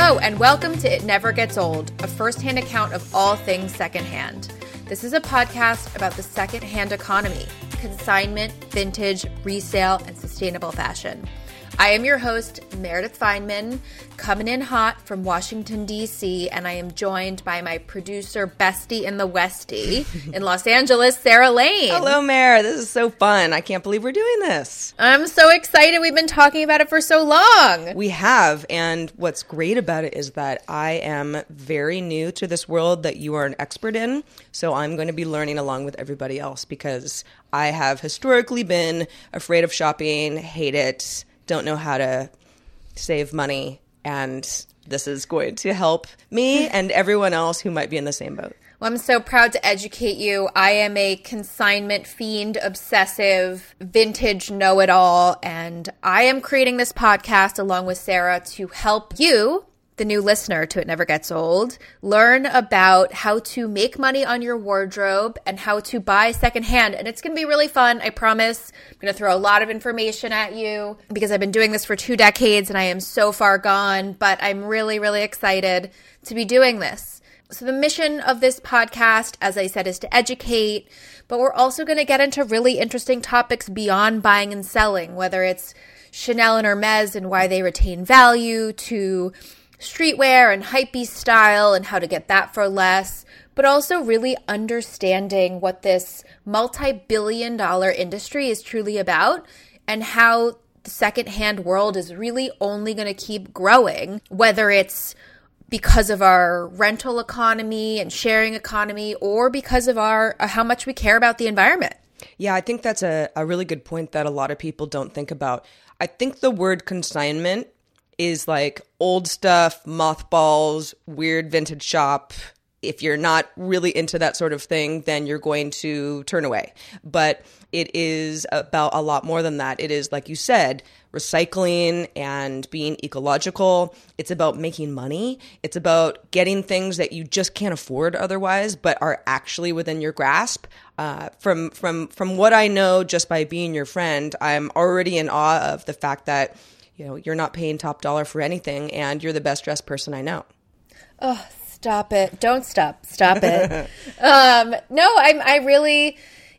Hello, and welcome to It Never Gets Old, a first hand account of all things secondhand. This is a podcast about the secondhand economy, consignment, vintage, resale, and sustainable fashion. I am your host, Meredith Fineman, coming in hot from Washington, D.C., and I am joined by my producer, bestie in the Westie in Los Angeles, Sarah Lane. Hello, Mare. This is so fun. I can't believe we're doing this. I'm so excited. We've been talking about it for so long. We have. And what's great about it is that I am very new to this world that you are an expert in. So I'm going to be learning along with everybody else because I have historically been afraid of shopping, hate it, don't know how to save money. And this is going to help me and everyone else who might be in the same boat. Well, I'm so proud to educate you. I am a consignment fiend, obsessive, vintage know it all. And I am creating this podcast along with Sarah to help you the new listener to It Never Gets Old, learn about how to make money on your wardrobe and how to buy secondhand. And it's going to be really fun, I promise. I'm going to throw a lot of information at you because I've been doing this for two decades and I am so far gone, but I'm really, really excited to be doing this. So, the mission of this podcast, as I said, is to educate, but we're also going to get into really interesting topics beyond buying and selling, whether it's Chanel and Hermes and why they retain value, to streetwear and hypebeast style and how to get that for less, but also really understanding what this multi billion dollar industry is truly about and how the secondhand world is really only going to keep growing, whether it's because of our rental economy and sharing economy or because of our uh, how much we care about the environment. Yeah, I think that's a, a really good point that a lot of people don't think about. I think the word consignment is like old stuff, mothballs, weird vintage shop. If you're not really into that sort of thing, then you're going to turn away. But it is about a lot more than that. It is, like you said, recycling and being ecological. It's about making money. It's about getting things that you just can't afford otherwise, but are actually within your grasp. Uh, from from from what I know, just by being your friend, I'm already in awe of the fact that you know, you're not paying top dollar for anything and you're the best dressed person I know. Oh, stop it. Don't stop. Stop it. um, no, I'm, I really,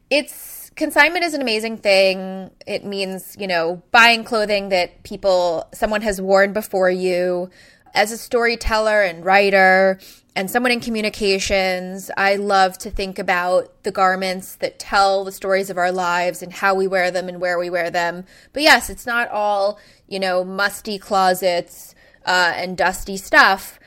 it's, consignment is an amazing thing. It means, you know, buying clothing that people, someone has worn before you. As a storyteller and writer, and someone in communications, I love to think about the garments that tell the stories of our lives and how we wear them and where we wear them. But yes, it's not all, you know, musty closets uh, and dusty stuff.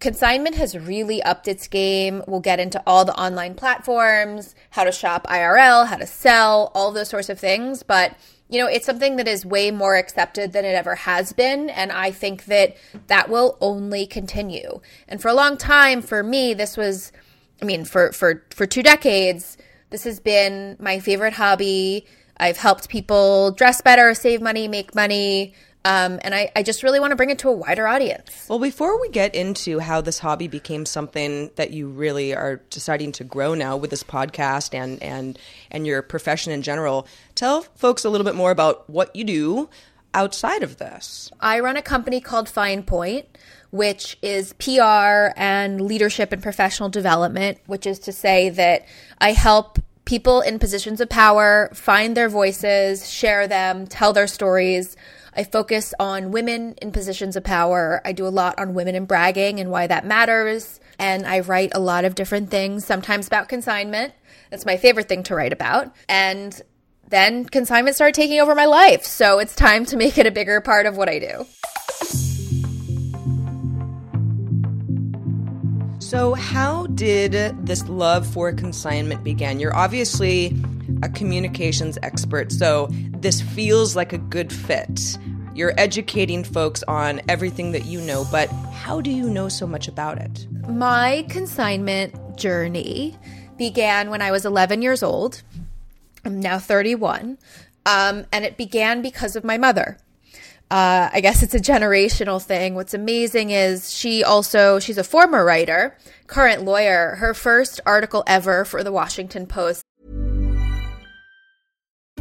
Consignment has really upped its game. We'll get into all the online platforms, how to shop IRL, how to sell, all those sorts of things. But you know, it's something that is way more accepted than it ever has been. And I think that that will only continue. And for a long time, for me, this was, I mean, for, for, for two decades, this has been my favorite hobby. I've helped people dress better, save money, make money. Um, and I, I just really want to bring it to a wider audience. Well, before we get into how this hobby became something that you really are deciding to grow now with this podcast and and and your profession in general, tell folks a little bit more about what you do outside of this. I run a company called Fine Point, which is PR and leadership and professional development, which is to say that I help people in positions of power find their voices, share them, tell their stories I focus on women in positions of power. I do a lot on women and bragging and why that matters. And I write a lot of different things, sometimes about consignment. That's my favorite thing to write about. And then consignment started taking over my life. So it's time to make it a bigger part of what I do. So, how did this love for consignment begin? You're obviously a communications expert, so this feels like a good fit. You're educating folks on everything that you know, but how do you know so much about it? My consignment journey began when I was 11 years old. I'm now 31. Um, and it began because of my mother. Uh, I guess it's a generational thing. What's amazing is she also, she's a former writer, current lawyer. Her first article ever for the Washington Post.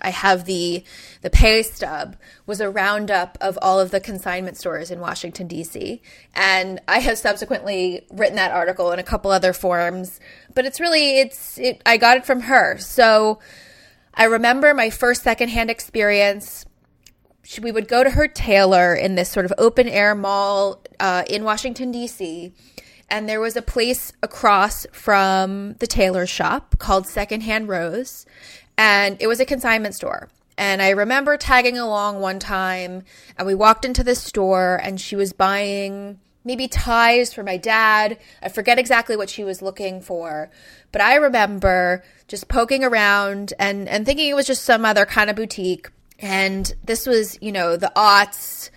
I have the the pay stub was a roundup of all of the consignment stores in Washington D.C. and I have subsequently written that article in a couple other forms, but it's really it's it, I got it from her. So I remember my first secondhand experience. We would go to her tailor in this sort of open air mall uh, in Washington D.C. And there was a place across from the tailor shop called Secondhand Rose and it was a consignment store. And I remember tagging along one time, and we walked into this store, and she was buying maybe ties for my dad. I forget exactly what she was looking for, but I remember just poking around and, and thinking it was just some other kind of boutique. And this was, you know, the aughts.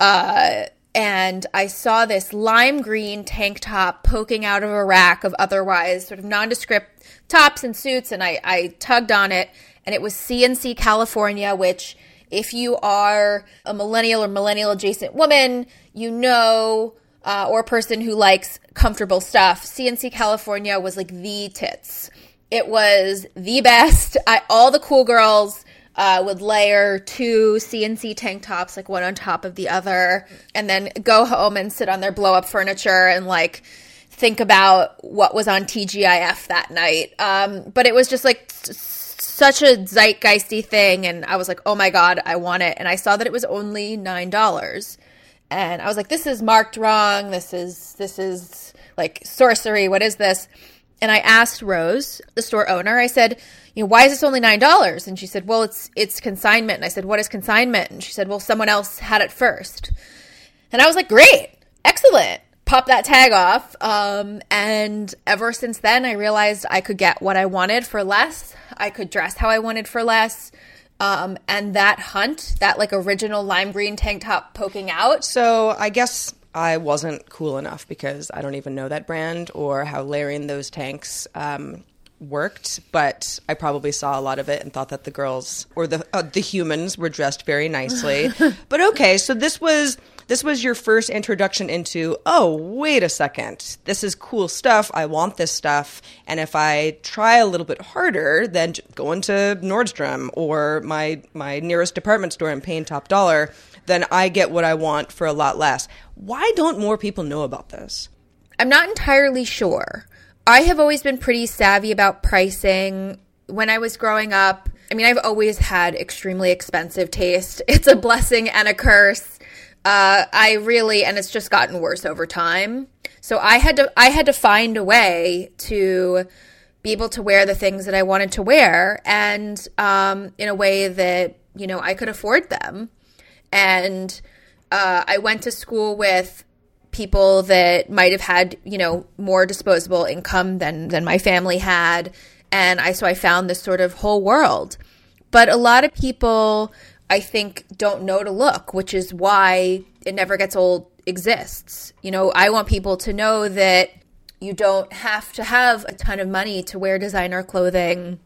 Uh, and I saw this lime green tank top poking out of a rack of otherwise sort of nondescript tops and suits, and I, I tugged on it, and it was C&C California, which if you are a millennial or millennial adjacent woman, you know, uh, or a person who likes comfortable stuff, C&C California was like the tits. It was the best. I, all the cool girls uh, would layer two C&C tank tops, like one on top of the other, and then go home and sit on their blow up furniture and like think about what was on TGIF that night. Um, but it was just like such a zeitgeisty thing, and I was like, oh my god, I want it. And I saw that it was only nine dollars, and I was like, this is marked wrong. This is this is like sorcery. What is this? And I asked Rose, the store owner, I said, you know, why is this only nine dollars? And she said, well, it's it's consignment. And I said, what is consignment? And she said, well, someone else had it first. And I was like, great, excellent. Pop that tag off. Um, and ever since then, I realized I could get what I wanted for less. I could dress how I wanted for less. Um, and that hunt, that like original lime green tank top poking out, So, I guess I wasn't cool enough because I don't even know that brand or how layering those tanks um, worked. But I probably saw a lot of it and thought that the girls or the uh, the humans were dressed very nicely. but okay, so this was this was your first introduction into oh wait a second this is cool stuff i want this stuff and if i try a little bit harder then going to nordstrom or my my nearest department store and paying top dollar then i get what i want for a lot less why don't more people know about this I'm not entirely sure. I have always been pretty savvy about pricing. When I was growing up, I mean, I've always had extremely expensive taste. It's a blessing and a curse. Uh, I really, and it's just gotten worse over time. So I had to, I had to find a way to be able to wear the things that I wanted to wear, and um, in a way that you know I could afford them. And uh, I went to school with people that might have had you know more disposable income than than my family had. And i so i found this sort of whole world. But a lot of people i think don't know to look which is why it never gets old exists. You know i want people to know that you don't have to have a ton of money to wear designer clothing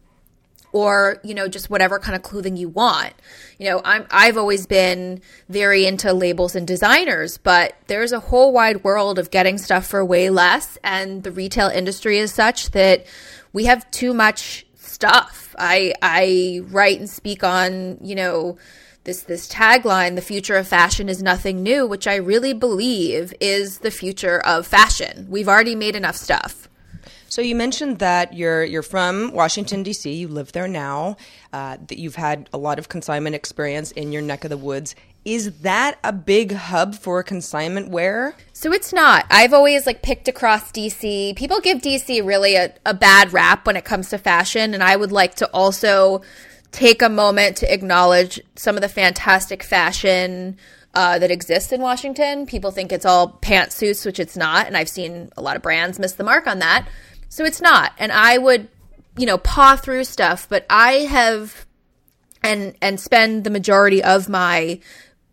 or you know just whatever kind of clothing you want you know i'm i've always been very into labels and designers but there's a whole wide world of getting stuff for way less and the retail industry is such that we have too much stuff i i write and speak on you know this this tagline, the future of fashion is nothing new, which I really believe is the future of fashion. We've already made enough stuff. So you mentioned that you're you're from Washington D.C. You live there now. Uh, that you've had a lot of consignment experience in your neck of the woods. Is that a big hub for consignment wear? So it's not. I've always like picked across DC. People give DC really a, a bad rap when it comes to fashion, and I would like to also take a moment to acknowledge some of the fantastic fashion uh, that exists in Washington. People think it's all pantsuits, which it's not, and I've seen a lot of brands miss the mark on that. So it's not. And I would, you know, paw through stuff, but I have and and spend the majority of my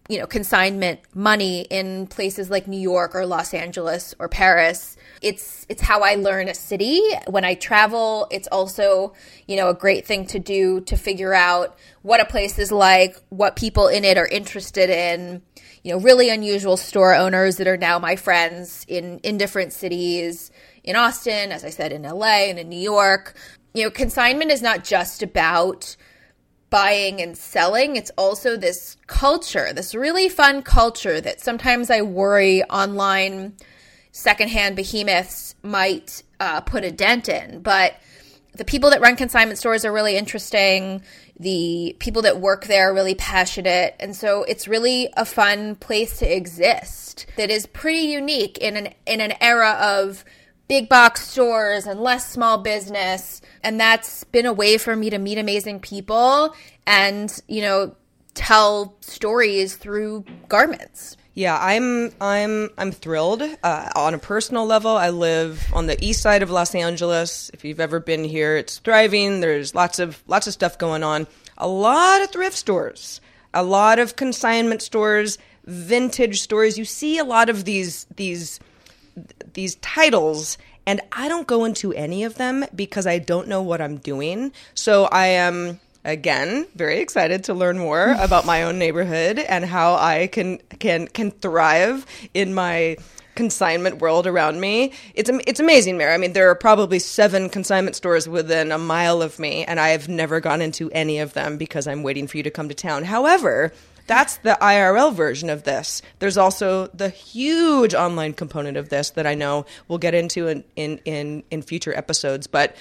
you know consignment money in places like New York or Los Angeles or Paris. It's it's how I learn a city. When I travel it's also you know a great thing to do to figure out what a place is like what people in it are interested in. You know really unusual store owners that are now my friends in in different cities in Austin as I said in LA and in New York you know consignment is not just about buying and selling. It's also this culture, this really fun culture that sometimes I worry online secondhand behemoths might uh, put a dent in. But the people that run consignment stores are really interesting. The people that work there are really passionate. And so it's really a fun place to exist that is pretty unique in an, in an era of big box stores and less small business. And that's been a way for me to meet amazing people and, you know, tell stories through garments. Yeah, I'm I'm I'm thrilled. Uh, on a personal level, I live on the east side of Los Angeles. If you've ever been here, it's thriving. There's lots of lots of stuff going on. A lot of thrift stores, a lot of consignment stores, vintage stores. You see a lot of these these these titles and I don't go into any of them because I don't know what I'm doing. So I am again very excited to learn more about my own neighborhood and how I can can can thrive in my consignment world around me. It's it's amazing, Mary. I mean, there are probably seven consignment stores within a mile of me, and I have never gone into any of them because I'm waiting for you to come to town. However, that's the IRL version of this. There's also the huge online component of this that I know we'll get into in, in, in, in future episodes. But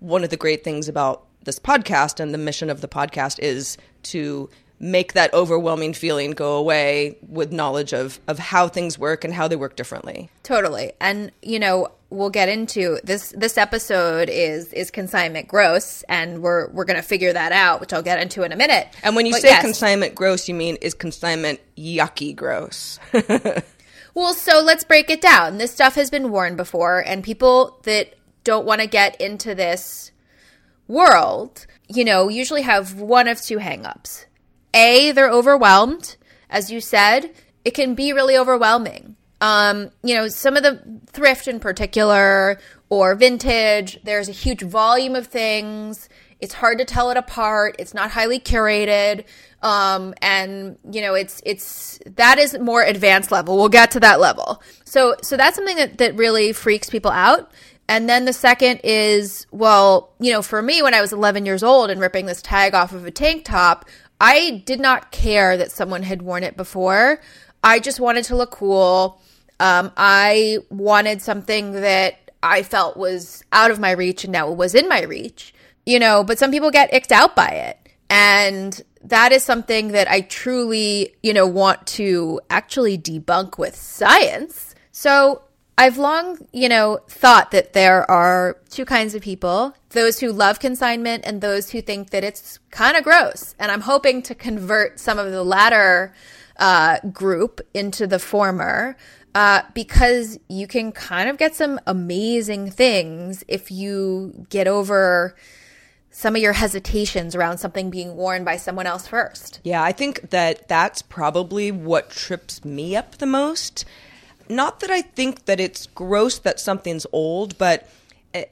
one of the great things about this podcast and the mission of the podcast is to make that overwhelming feeling go away with knowledge of of how things work and how they work differently. Totally. And you know, we'll get into this this episode is is consignment gross and we're we're going to figure that out which I'll get into in a minute. And when you but say yes. consignment gross you mean is consignment yucky gross. well, so let's break it down. This stuff has been worn before and people that don't want to get into this world, you know, usually have one of two hangups. A, they're overwhelmed, as you said, it can be really overwhelming um, you know, some of the thrift in particular or vintage, there's a huge volume of things. It's hard to tell it apart. It's not highly curated. Um, and you know, it's, it's, that is more advanced level. We'll get to that level. So, so that's something that, that really freaks people out. And then the second is, well, you know, for me, when I was 11 years old and ripping this tag off of a tank top, I did not care that someone had worn it before. I just wanted to look cool. Um, I wanted something that I felt was out of my reach and now was in my reach, you know, but some people get icked out by it. And that is something that I truly, you know, want to actually debunk with science. So I've long, you know, thought that there are two kinds of people those who love consignment and those who think that it's kind of gross. And I'm hoping to convert some of the latter uh, group into the former uh, because you can kind of get some amazing things if you get over some of your hesitations around something being worn by someone else first. Yeah, I think that that's probably what trips me up the most. Not that I think that it's gross that something's old, but eh,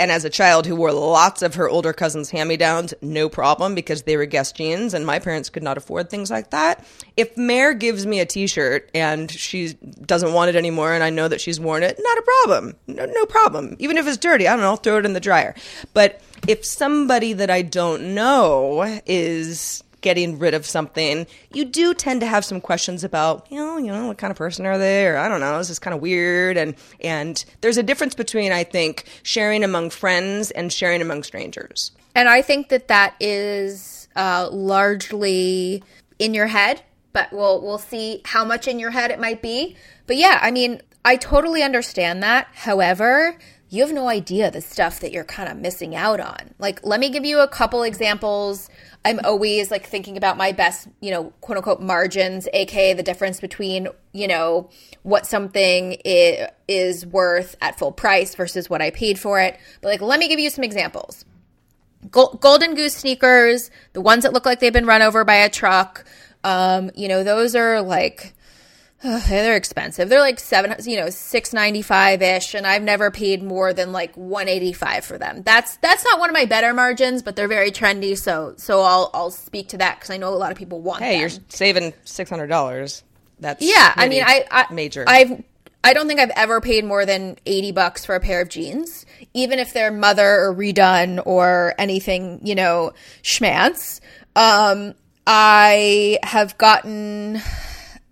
and as a child who wore lots of her older cousin's hand-me-downs, no problem because they were Guess jeans and my parents could not afford things like that. If Mare gives me a t-shirt and she doesn't want it anymore and I know that she's worn it, not a problem. No, no problem. Even if it's dirty, I don't know, I'll throw it in the dryer. But if somebody that I don't know is getting rid of something, you do tend to have some questions about, you know, you know, what kind of person are they, or I don't know, this is kind of weird, and and there's a difference between I think sharing among friends and sharing among strangers. And I think that that is uh, largely in your head, but we'll we'll see how much in your head it might be. But yeah, I mean, I totally understand that. However, you have no idea the stuff that you're kind of missing out on. Like, let me give you a couple examples. I'm always like thinking about my best, you know, quote unquote margins, aka the difference between, you know, what something is, worth at full price versus what I paid for it. But like, let me give you some examples. Golden Goose sneakers, the ones that look like they've been run over by a truck, um, you know, those are like they're expensive. They're like seven, you know, six ninety five ish, and I've never paid more than like one eighty five for them. That's that's not one of my better margins, but they're very trendy. So so I'll I'll speak to that because I know a lot of people want. Them. Hey, them. you're saving six hundred dollars. That's yeah. I mean, I, I major. I've I don't think I've ever paid more than eighty bucks for a pair of jeans, even if they're mother or redone or anything, you know, schmance. Um, I have gotten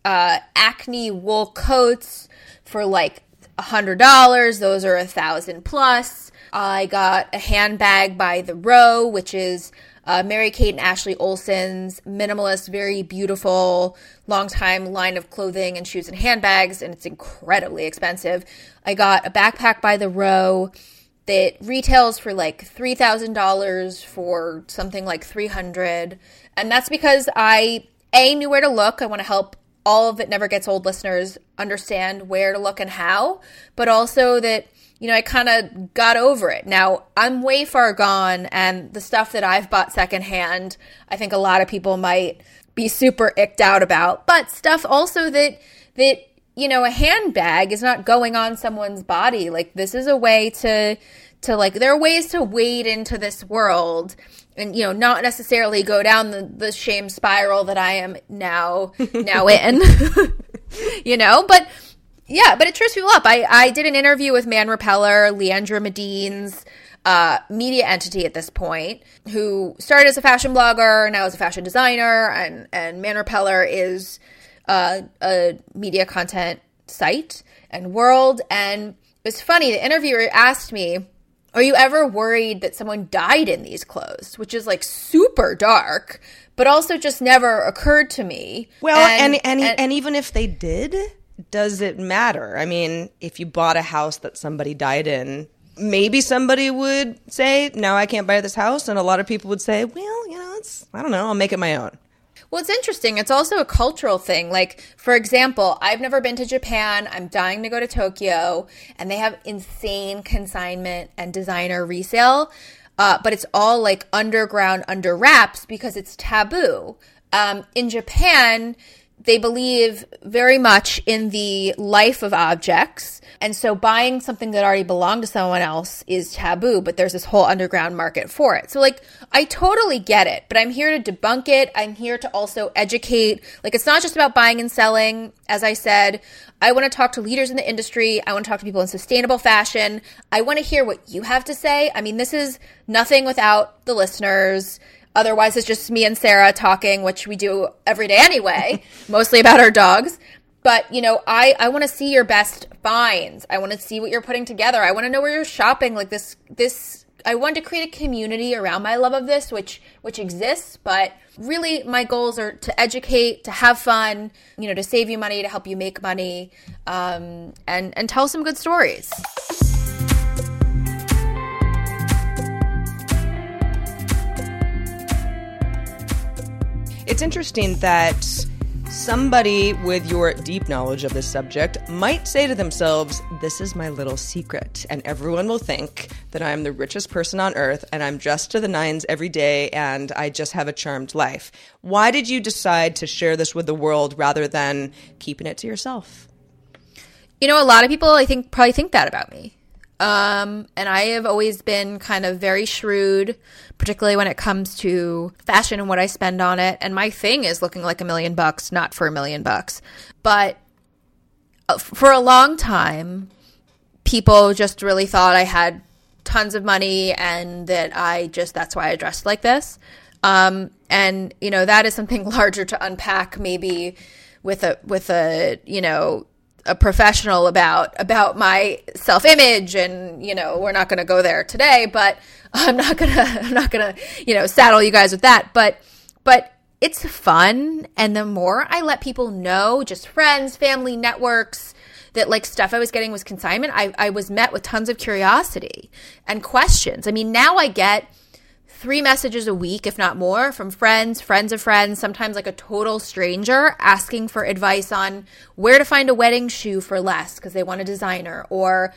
uh, acne wool coats for like a hundred dollars. Those are a thousand plus. I got a handbag by The Row, which is uh, Mary Kate and Ashley Olsen's minimalist, very beautiful, long time line of clothing and shoes and handbags, and it's incredibly expensive. I got a backpack by The Row that retails for like $3,000 for something like 300 and that's because I a knew where to look. I want to help all of it never gets old listeners understand where to look and how, but also that, you know, I kind of got over it. Now, I'm way far gone, and the stuff that I've bought secondhand, I think a lot of people might be super icked out about, but stuff also that, that, you know, a handbag is not going on someone's body. Like, this is a way to, to like, there are ways to wade into this world and you know not necessarily go down the, the shame spiral that i am now now in you know but yeah but it trips people up. I i did an interview with man repeller leandra medine's uh, media entity at this point who started as a fashion blogger now is a fashion designer and and man repeller is uh, a media content site and world. And it was funny the interviewer asked me are you ever worried that someone died in these clothes, which is like super dark, but also just never occurred to me? Well, and and, and, and, and even if they did, does it matter? I mean, if you bought a house that somebody died in, maybe somebody would say, "No, I can't buy this house," and a lot of people would say, "Well, you know, it's I don't know, I'll make it my own." Well, it's interesting. It's also a cultural thing. Like, for example, I've never been to Japan. I'm dying to go to Tokyo, and they have insane consignment and designer resale. Uh, but it's all like underground, under wraps because it's taboo. Um, in Japan, they believe very much in the life of objects. And so buying something that already belonged to someone else is taboo, but there's this whole underground market for it. So, like, I totally get it, but I'm here to debunk it. I'm here to also educate. Like, it's not just about buying and selling. As I said, I want to talk to leaders in the industry. I want to talk to people in sustainable fashion. I want to hear what you have to say. I mean, this is nothing without the listeners. Otherwise, it's just me and Sarah talking, which we do every day anyway, mostly about our dogs. But, you know, I, I want to see your best finds. I want to see what you're putting together. I want to know where you're shopping. Like this, this, I want to create a community around my love of this, which, which exists. But really, my goals are to educate, to have fun, you know, to save you money, to help you make money, um, and, and tell some good stories. It's interesting that somebody with your deep knowledge of this subject might say to themselves, This is my little secret. And everyone will think that I'm the richest person on earth and I'm dressed to the nines every day and I just have a charmed life. Why did you decide to share this with the world rather than keeping it to yourself? You know, a lot of people, I think, probably think that about me. Um, and I have always been kind of very shrewd, particularly when it comes to fashion and what I spend on it. And my thing is looking like a million bucks, not for a million bucks. But uh, for a long time, people just really thought I had tons of money and that I just, that's why I dressed like this. Um, and you know that is something larger to unpack, maybe with a with a you know a professional about about my self image, and you know we're not going to go there today, but I'm not gonna I'm not gonna you know saddle you guys with that, but but it's fun, and the more I let people know, just friends, family, networks that like stuff I was getting was consignment, I, I was met with tons of curiosity and questions. I mean, now I get three messages a week, if not more, from friends, friends of friends, sometimes like a total stranger asking for advice on where to find a wedding shoe for less because they want a designer or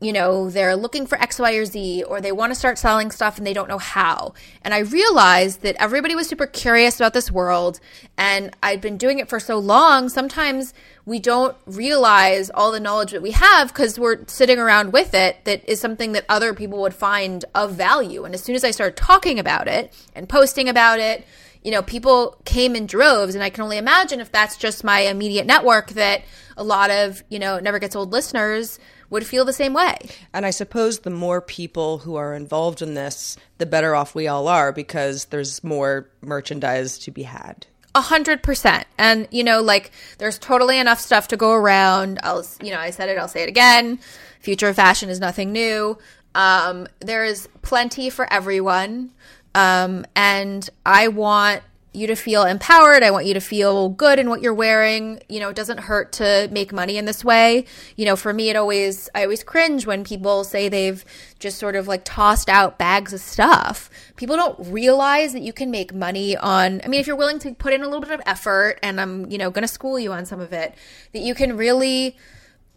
you know, they're looking for X, Y, or Z, or they want to start selling stuff and they don't know how. And I realized that everybody was super curious about this world. And I'd been doing it for so long. Sometimes we don't realize all the knowledge that we have because we're sitting around with it that is something that other people would find of value. And as soon as I started talking about it and posting about it, you know, people came in droves. And I can only imagine if that's just my immediate network that a lot of, you know, Never Gets Old listeners would feel the same way. And I suppose the more people who are involved in this, the better off we all are because there's more merchandise to be had. A hundred percent. And, you know, like there's totally enough stuff to go around. I'll, you know, I said it, I'll say it again. Future of fashion is nothing new. Um, there is plenty for everyone. Um, and I want you to feel empowered. I want you to feel good in what you're wearing. You know, it doesn't hurt to make money in this way. You know, for me, it always, I always cringe when people say they've just sort of like tossed out bags of stuff. People don't realize that you can make money on, I mean, if you're willing to put in a little bit of effort, and I'm, you know, going to school you on some of it, that you can really,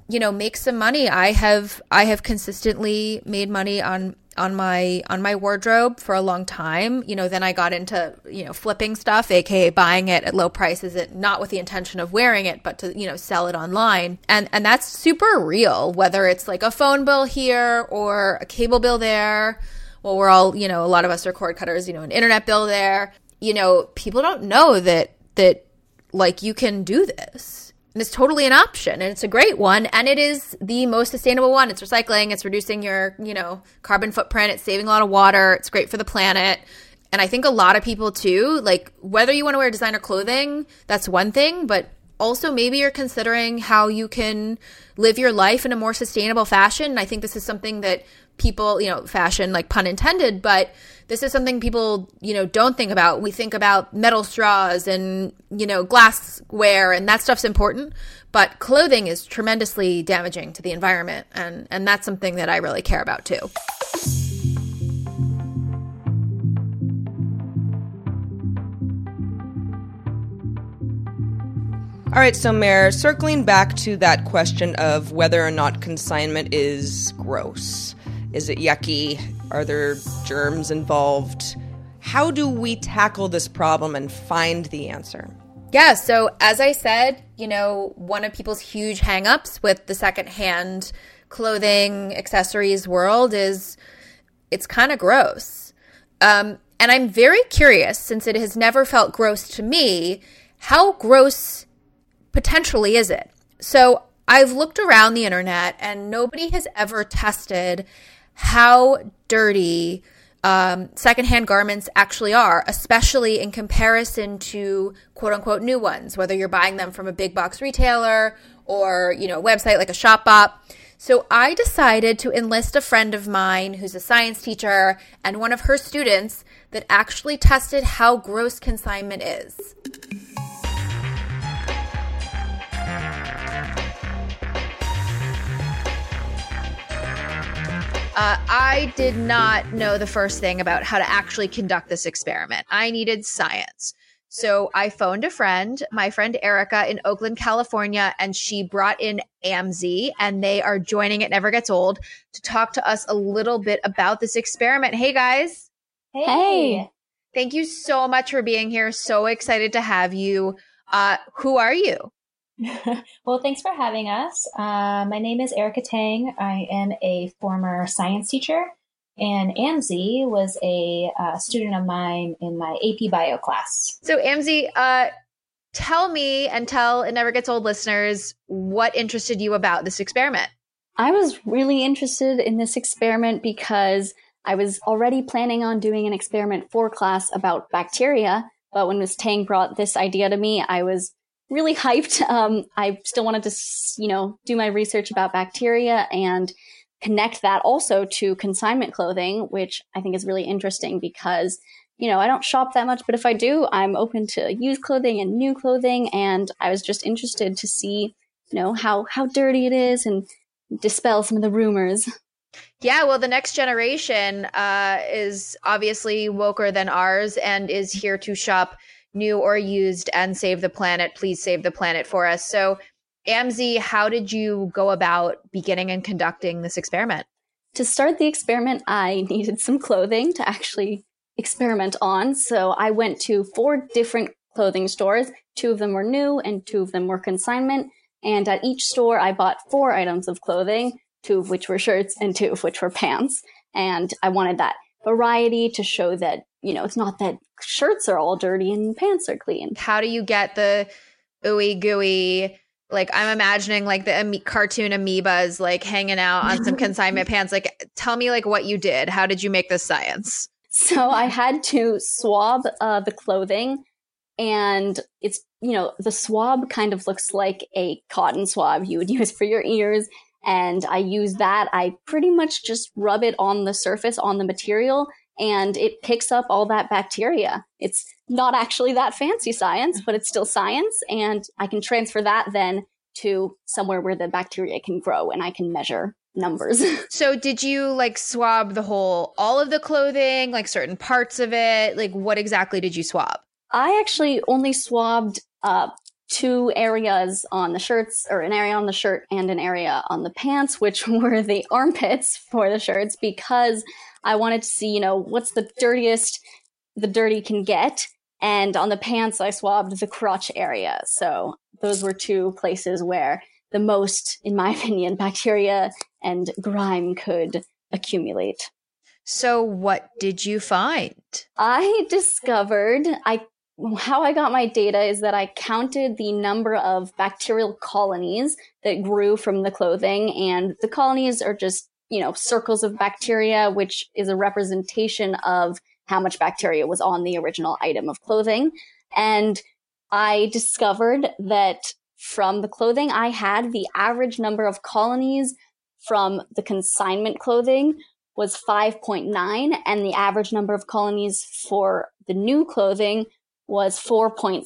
you know, make some money. I have, I have consistently made money on on my on my wardrobe for a long time. You know, then I got into, you know, flipping stuff, aka buying it at low prices, it not with the intention of wearing it, but to, you know, sell it online. And and that's super real, whether it's like a phone bill here or a cable bill there. Well, we're all, you know, a lot of us are cord cutters, you know, an internet bill there. You know, people don't know that that like you can do this and it's totally an option and it's a great one and it is the most sustainable one. It's recycling, it's reducing your, you know, carbon footprint, it's saving a lot of water, it's great for the planet. And I think a lot of people too, like whether you want to wear designer clothing, that's one thing, but also maybe you're considering how you can live your life in a more sustainable fashion. And I think this is something that people, you know, fashion, like pun intended, but this is something people, you know, don't think about. We think about metal straws and, you know, glassware and that stuff's important, but clothing is tremendously damaging to the environment. And, and that's something that I really care about too. All right, so Mare, circling back to that question of whether or not consignment is gross. Is it yucky? Are there germs involved? How do we tackle this problem and find the answer? Yeah, so as I said, you know, one of people's huge hangups with the secondhand clothing accessories world is it's kind of gross. Um, and I'm very curious, since it has never felt gross to me, how gross potentially is it? So I've looked around the internet and nobody has ever tested how dirty um, secondhand garments actually are, especially in comparison to quote unquote new ones, whether you're buying them from a big box retailer or, you know, a website like a Shopbop. So I decided to enlist a friend of mine who's a science teacher and one of her students that actually tested how gross consignment is. Uh, I did not know the first thing about how to actually conduct this experiment. I needed science. So I phoned a friend, my friend Erica in Oakland, California, and she brought in Amzi and they are joining It Never Gets Old to talk to us a little bit about this experiment. Hey guys. Hey. hey. Thank you so much for being here. So excited to have you. Uh, who are you? well, thanks for having us. Uh, my name is Erica Tang. I am a former science teacher, and Amzi was a uh, student of mine in my AP Bio class. So, Amzi, uh, tell me and tell It Never Gets Old listeners what interested you about this experiment. I was really interested in this experiment because I was already planning on doing an experiment for class about bacteria, but when Ms. Tang brought this idea to me, I was really hyped. Um, I still wanted to, you know, do my research about bacteria and connect that also to consignment clothing, which I think is really interesting because, you know, I don't shop that much, but if I do, I'm open to used clothing and new clothing. And I was just interested to see, you know, how, how dirty it is and dispel some of the rumors. Yeah, well, the next generation uh, is obviously woker than ours and is here to shop new or used and save the planet. Please save the planet for us. So, Amzi, how did you go about beginning and conducting this experiment? To start the experiment, I needed some clothing to actually experiment on. So I went to four different clothing stores. Two of them were new and two of them were consignment. And at each store, I bought four items of clothing, two of which were shirts and two of which were pants. And I wanted that variety to show that, you know, it's not that shirts are all dirty and pants are clean. How do you get the ooey gooey? Like I'm imagining like the cartoon amoebas like hanging out on some consignment pants. Like tell me like what you did. How did you make this science? So I had to swab uh, the clothing and it's you know the swab kind of looks like a cotton swab you would use for your ears and i use that i pretty much just rub it on the surface on the material and it picks up all that bacteria it's not actually that fancy science but it's still science and i can transfer that then to somewhere where the bacteria can grow and i can measure numbers So did you like swab the whole all of the clothing, like certain parts of it? Like what exactly did you swab? I actually only swabbed uh, two areas on the shirts, or an area on the shirt and an area on the pants, which were the armpits for the shirts, because I wanted to see, you know, what's the dirtiest the dirty can get. And on the pants, I swabbed the crotch area. So those were two places where the most, in my opinion, bacteria and grime could accumulate. So what did you find? I discovered I how I got my data is that I counted the number of bacterial colonies that grew from the clothing and the colonies are just, you know, circles of bacteria which is a representation of how much bacteria was on the original item of clothing. And I discovered that from the clothing I had the average number of colonies from the consignment clothing was 5.9 and the average number of colonies for the new clothing was 4.6.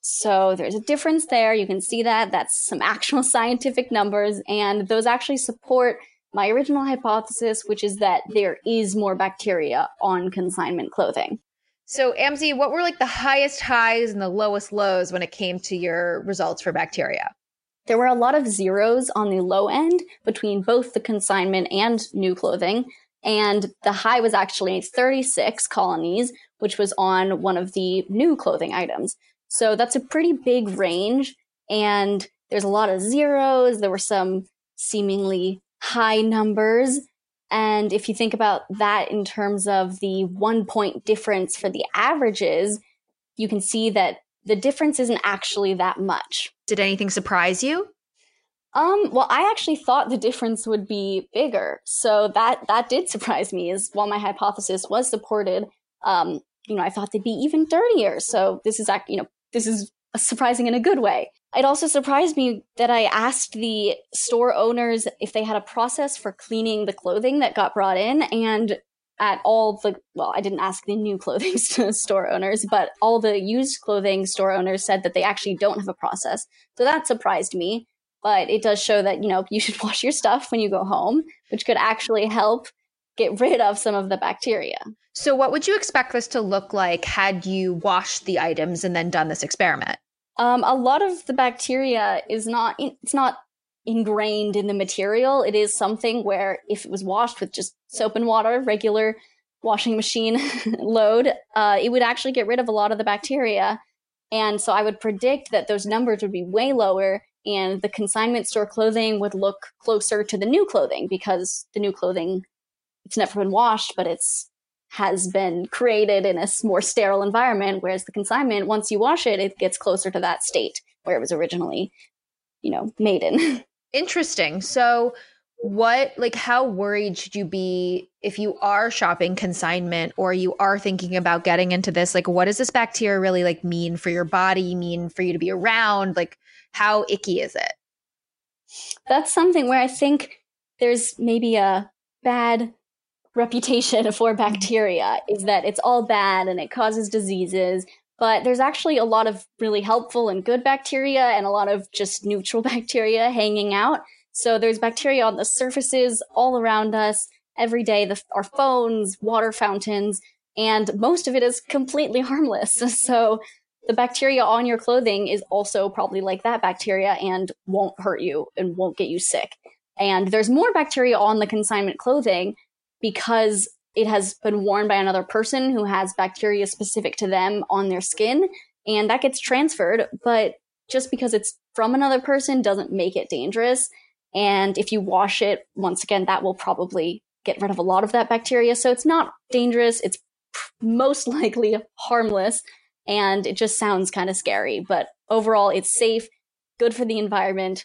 So there's a difference there. You can see that. That's some actual scientific numbers and those actually support my original hypothesis, which is that there is more bacteria on consignment clothing. So Amzi, what were like the highest highs and the lowest lows when it came to your results for bacteria? There were a lot of zeros on the low end between both the consignment and new clothing. And the high was actually 36 colonies, which was on one of the new clothing items. So that's a pretty big range. And there's a lot of zeros. There were some seemingly high numbers. And if you think about that in terms of the one point difference for the averages, you can see that the difference isn't actually that much. Did anything surprise you? Um, well, I actually thought the difference would be bigger. So that that did surprise me is while my hypothesis was supported, um, you know, I thought they'd be even dirtier. So this is you know, this is surprising in a good way. It also surprised me that I asked the store owners if they had a process for cleaning the clothing that got brought in and at all the well, I didn't ask the new clothing store owners, but all the used clothing store owners said that they actually don't have a process. So that surprised me but it does show that you know you should wash your stuff when you go home which could actually help get rid of some of the bacteria. So what would you expect this to look like had you washed the items and then done this experiment? um, a lot of the bacteria is not it's not ingrained in the material. It is something where if it was washed with just soap and water regular washing machine load uh, it would actually get rid of a lot of the bacteria. And so i would predict that those numbers would be way lower and the consignment store clothing would look closer to the new clothing because the new clothing it's never been washed but it's has been created in a more sterile environment whereas the consignment once you wash it it gets closer to that state where it was originally you know made in. Interesting. So what like how worried should you be if you are shopping consignment or you are thinking about getting into this? Like what does this bacteria really like mean for your body mean for you to be around? Like how icky is it? That's something where i think there's maybe a bad reputation for bacteria is that it's all bad and it causes diseases but there's actually a lot of really helpful and good bacteria and a lot of just neutral bacteria hanging out so there's bacteria on the surfaces all around us every day, the, our phones, water fountains, and most of it is completely harmless. So the bacteria on your clothing is also probably like that bacteria and won't hurt you and won't get you sick. And there's more bacteria on the consignment clothing because it has been worn by another person who has bacteria specific to them on their skin and that gets transferred. But just because it's from another person doesn't make it dangerous. And if you wash it, once again, that will probably get rid of a lot of that bacteria. So it's not dangerous. It's most likely harmless. And it just sounds kind of scary. But overall, it's safe, good for the environment.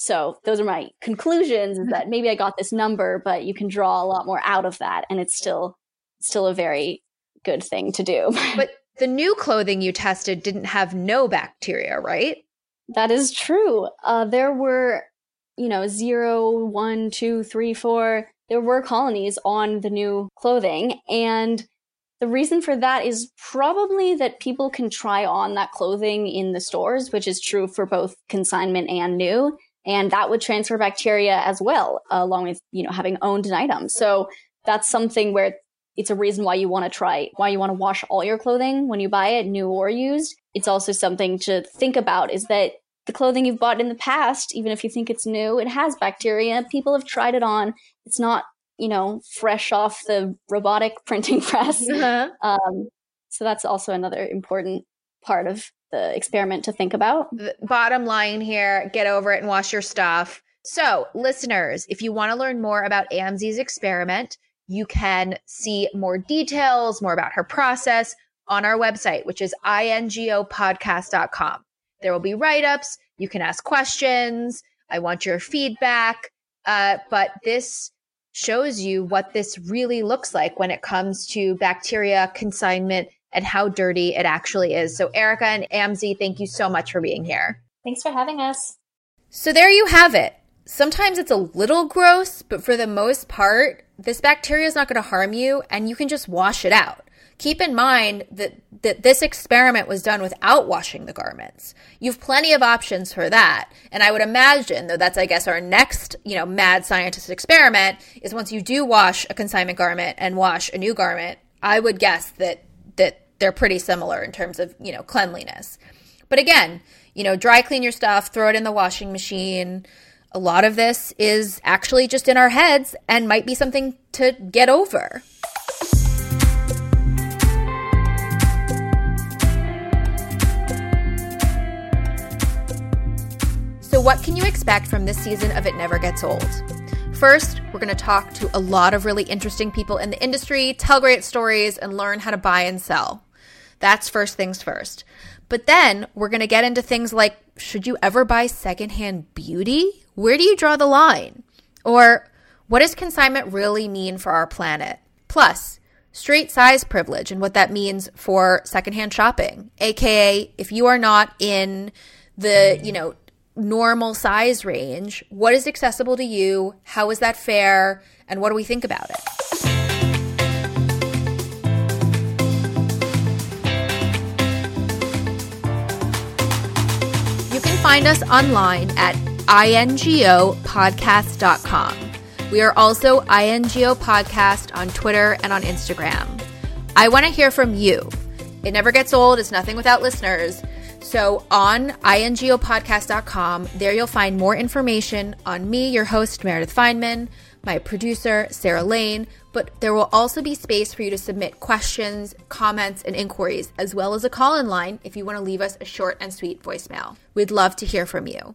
So those are my conclusions is that maybe I got this number, but you can draw a lot more out of that. And it's still, still a very good thing to do. but the new clothing you tested didn't have no bacteria, right? That is true. Uh, there were you know, zero, one, two, three, four, there were colonies on the new clothing. And the reason for that is probably that people can try on that clothing in the stores, which is true for both consignment and new. And that would transfer bacteria as well, along with, you know, having owned an item. So that's something where it's a reason why you want to try, why you want to wash all your clothing when you buy it, new or used. It's also something to think about is that the clothing you've bought in the past, even if you think it's new, it has bacteria. People have tried it on. It's not, you know, fresh off the robotic printing press. Uh-huh. Um, so that's also another important part of the experiment to think about. The bottom line here get over it and wash your stuff. So, listeners, if you want to learn more about Amzi's experiment, you can see more details, more about her process on our website, which is ingopodcast.com. There will be write ups. You can ask questions. I want your feedback. Uh, but this shows you what this really looks like when it comes to bacteria consignment and how dirty it actually is. So, Erica and Amzi, thank you so much for being here. Thanks for having us. So, there you have it. Sometimes it's a little gross, but for the most part, this bacteria is not going to harm you and you can just wash it out. Keep in mind that, that this experiment was done without washing the garments. You've plenty of options for that. And I would imagine, though that's, I guess, our next, you know, mad scientist experiment is once you do wash a consignment garment and wash a new garment, I would guess that, that they're pretty similar in terms of, you know, cleanliness. But again, you know, dry clean your stuff, throw it in the washing machine. A lot of this is actually just in our heads and might be something to get over. So, what can you expect from this season of It Never Gets Old? First, we're going to talk to a lot of really interesting people in the industry, tell great stories, and learn how to buy and sell. That's first things first. But then we're going to get into things like should you ever buy secondhand beauty? Where do you draw the line? Or what does consignment really mean for our planet? Plus, straight size privilege and what that means for secondhand shopping. AKA, if you are not in the, you know, normal size range. What is accessible to you? How is that fair? And what do we think about it? Find us online at ingopodcast.com. We are also INGO Podcast on Twitter and on Instagram. I want to hear from you. It never gets old. It's nothing without listeners. So on ingopodcast.com, there you'll find more information on me, your host, Meredith Fineman, my producer, Sarah Lane, but there will also be space for you to submit questions, comments, and inquiries, as well as a call in line if you want to leave us a short and sweet voicemail. We'd love to hear from you.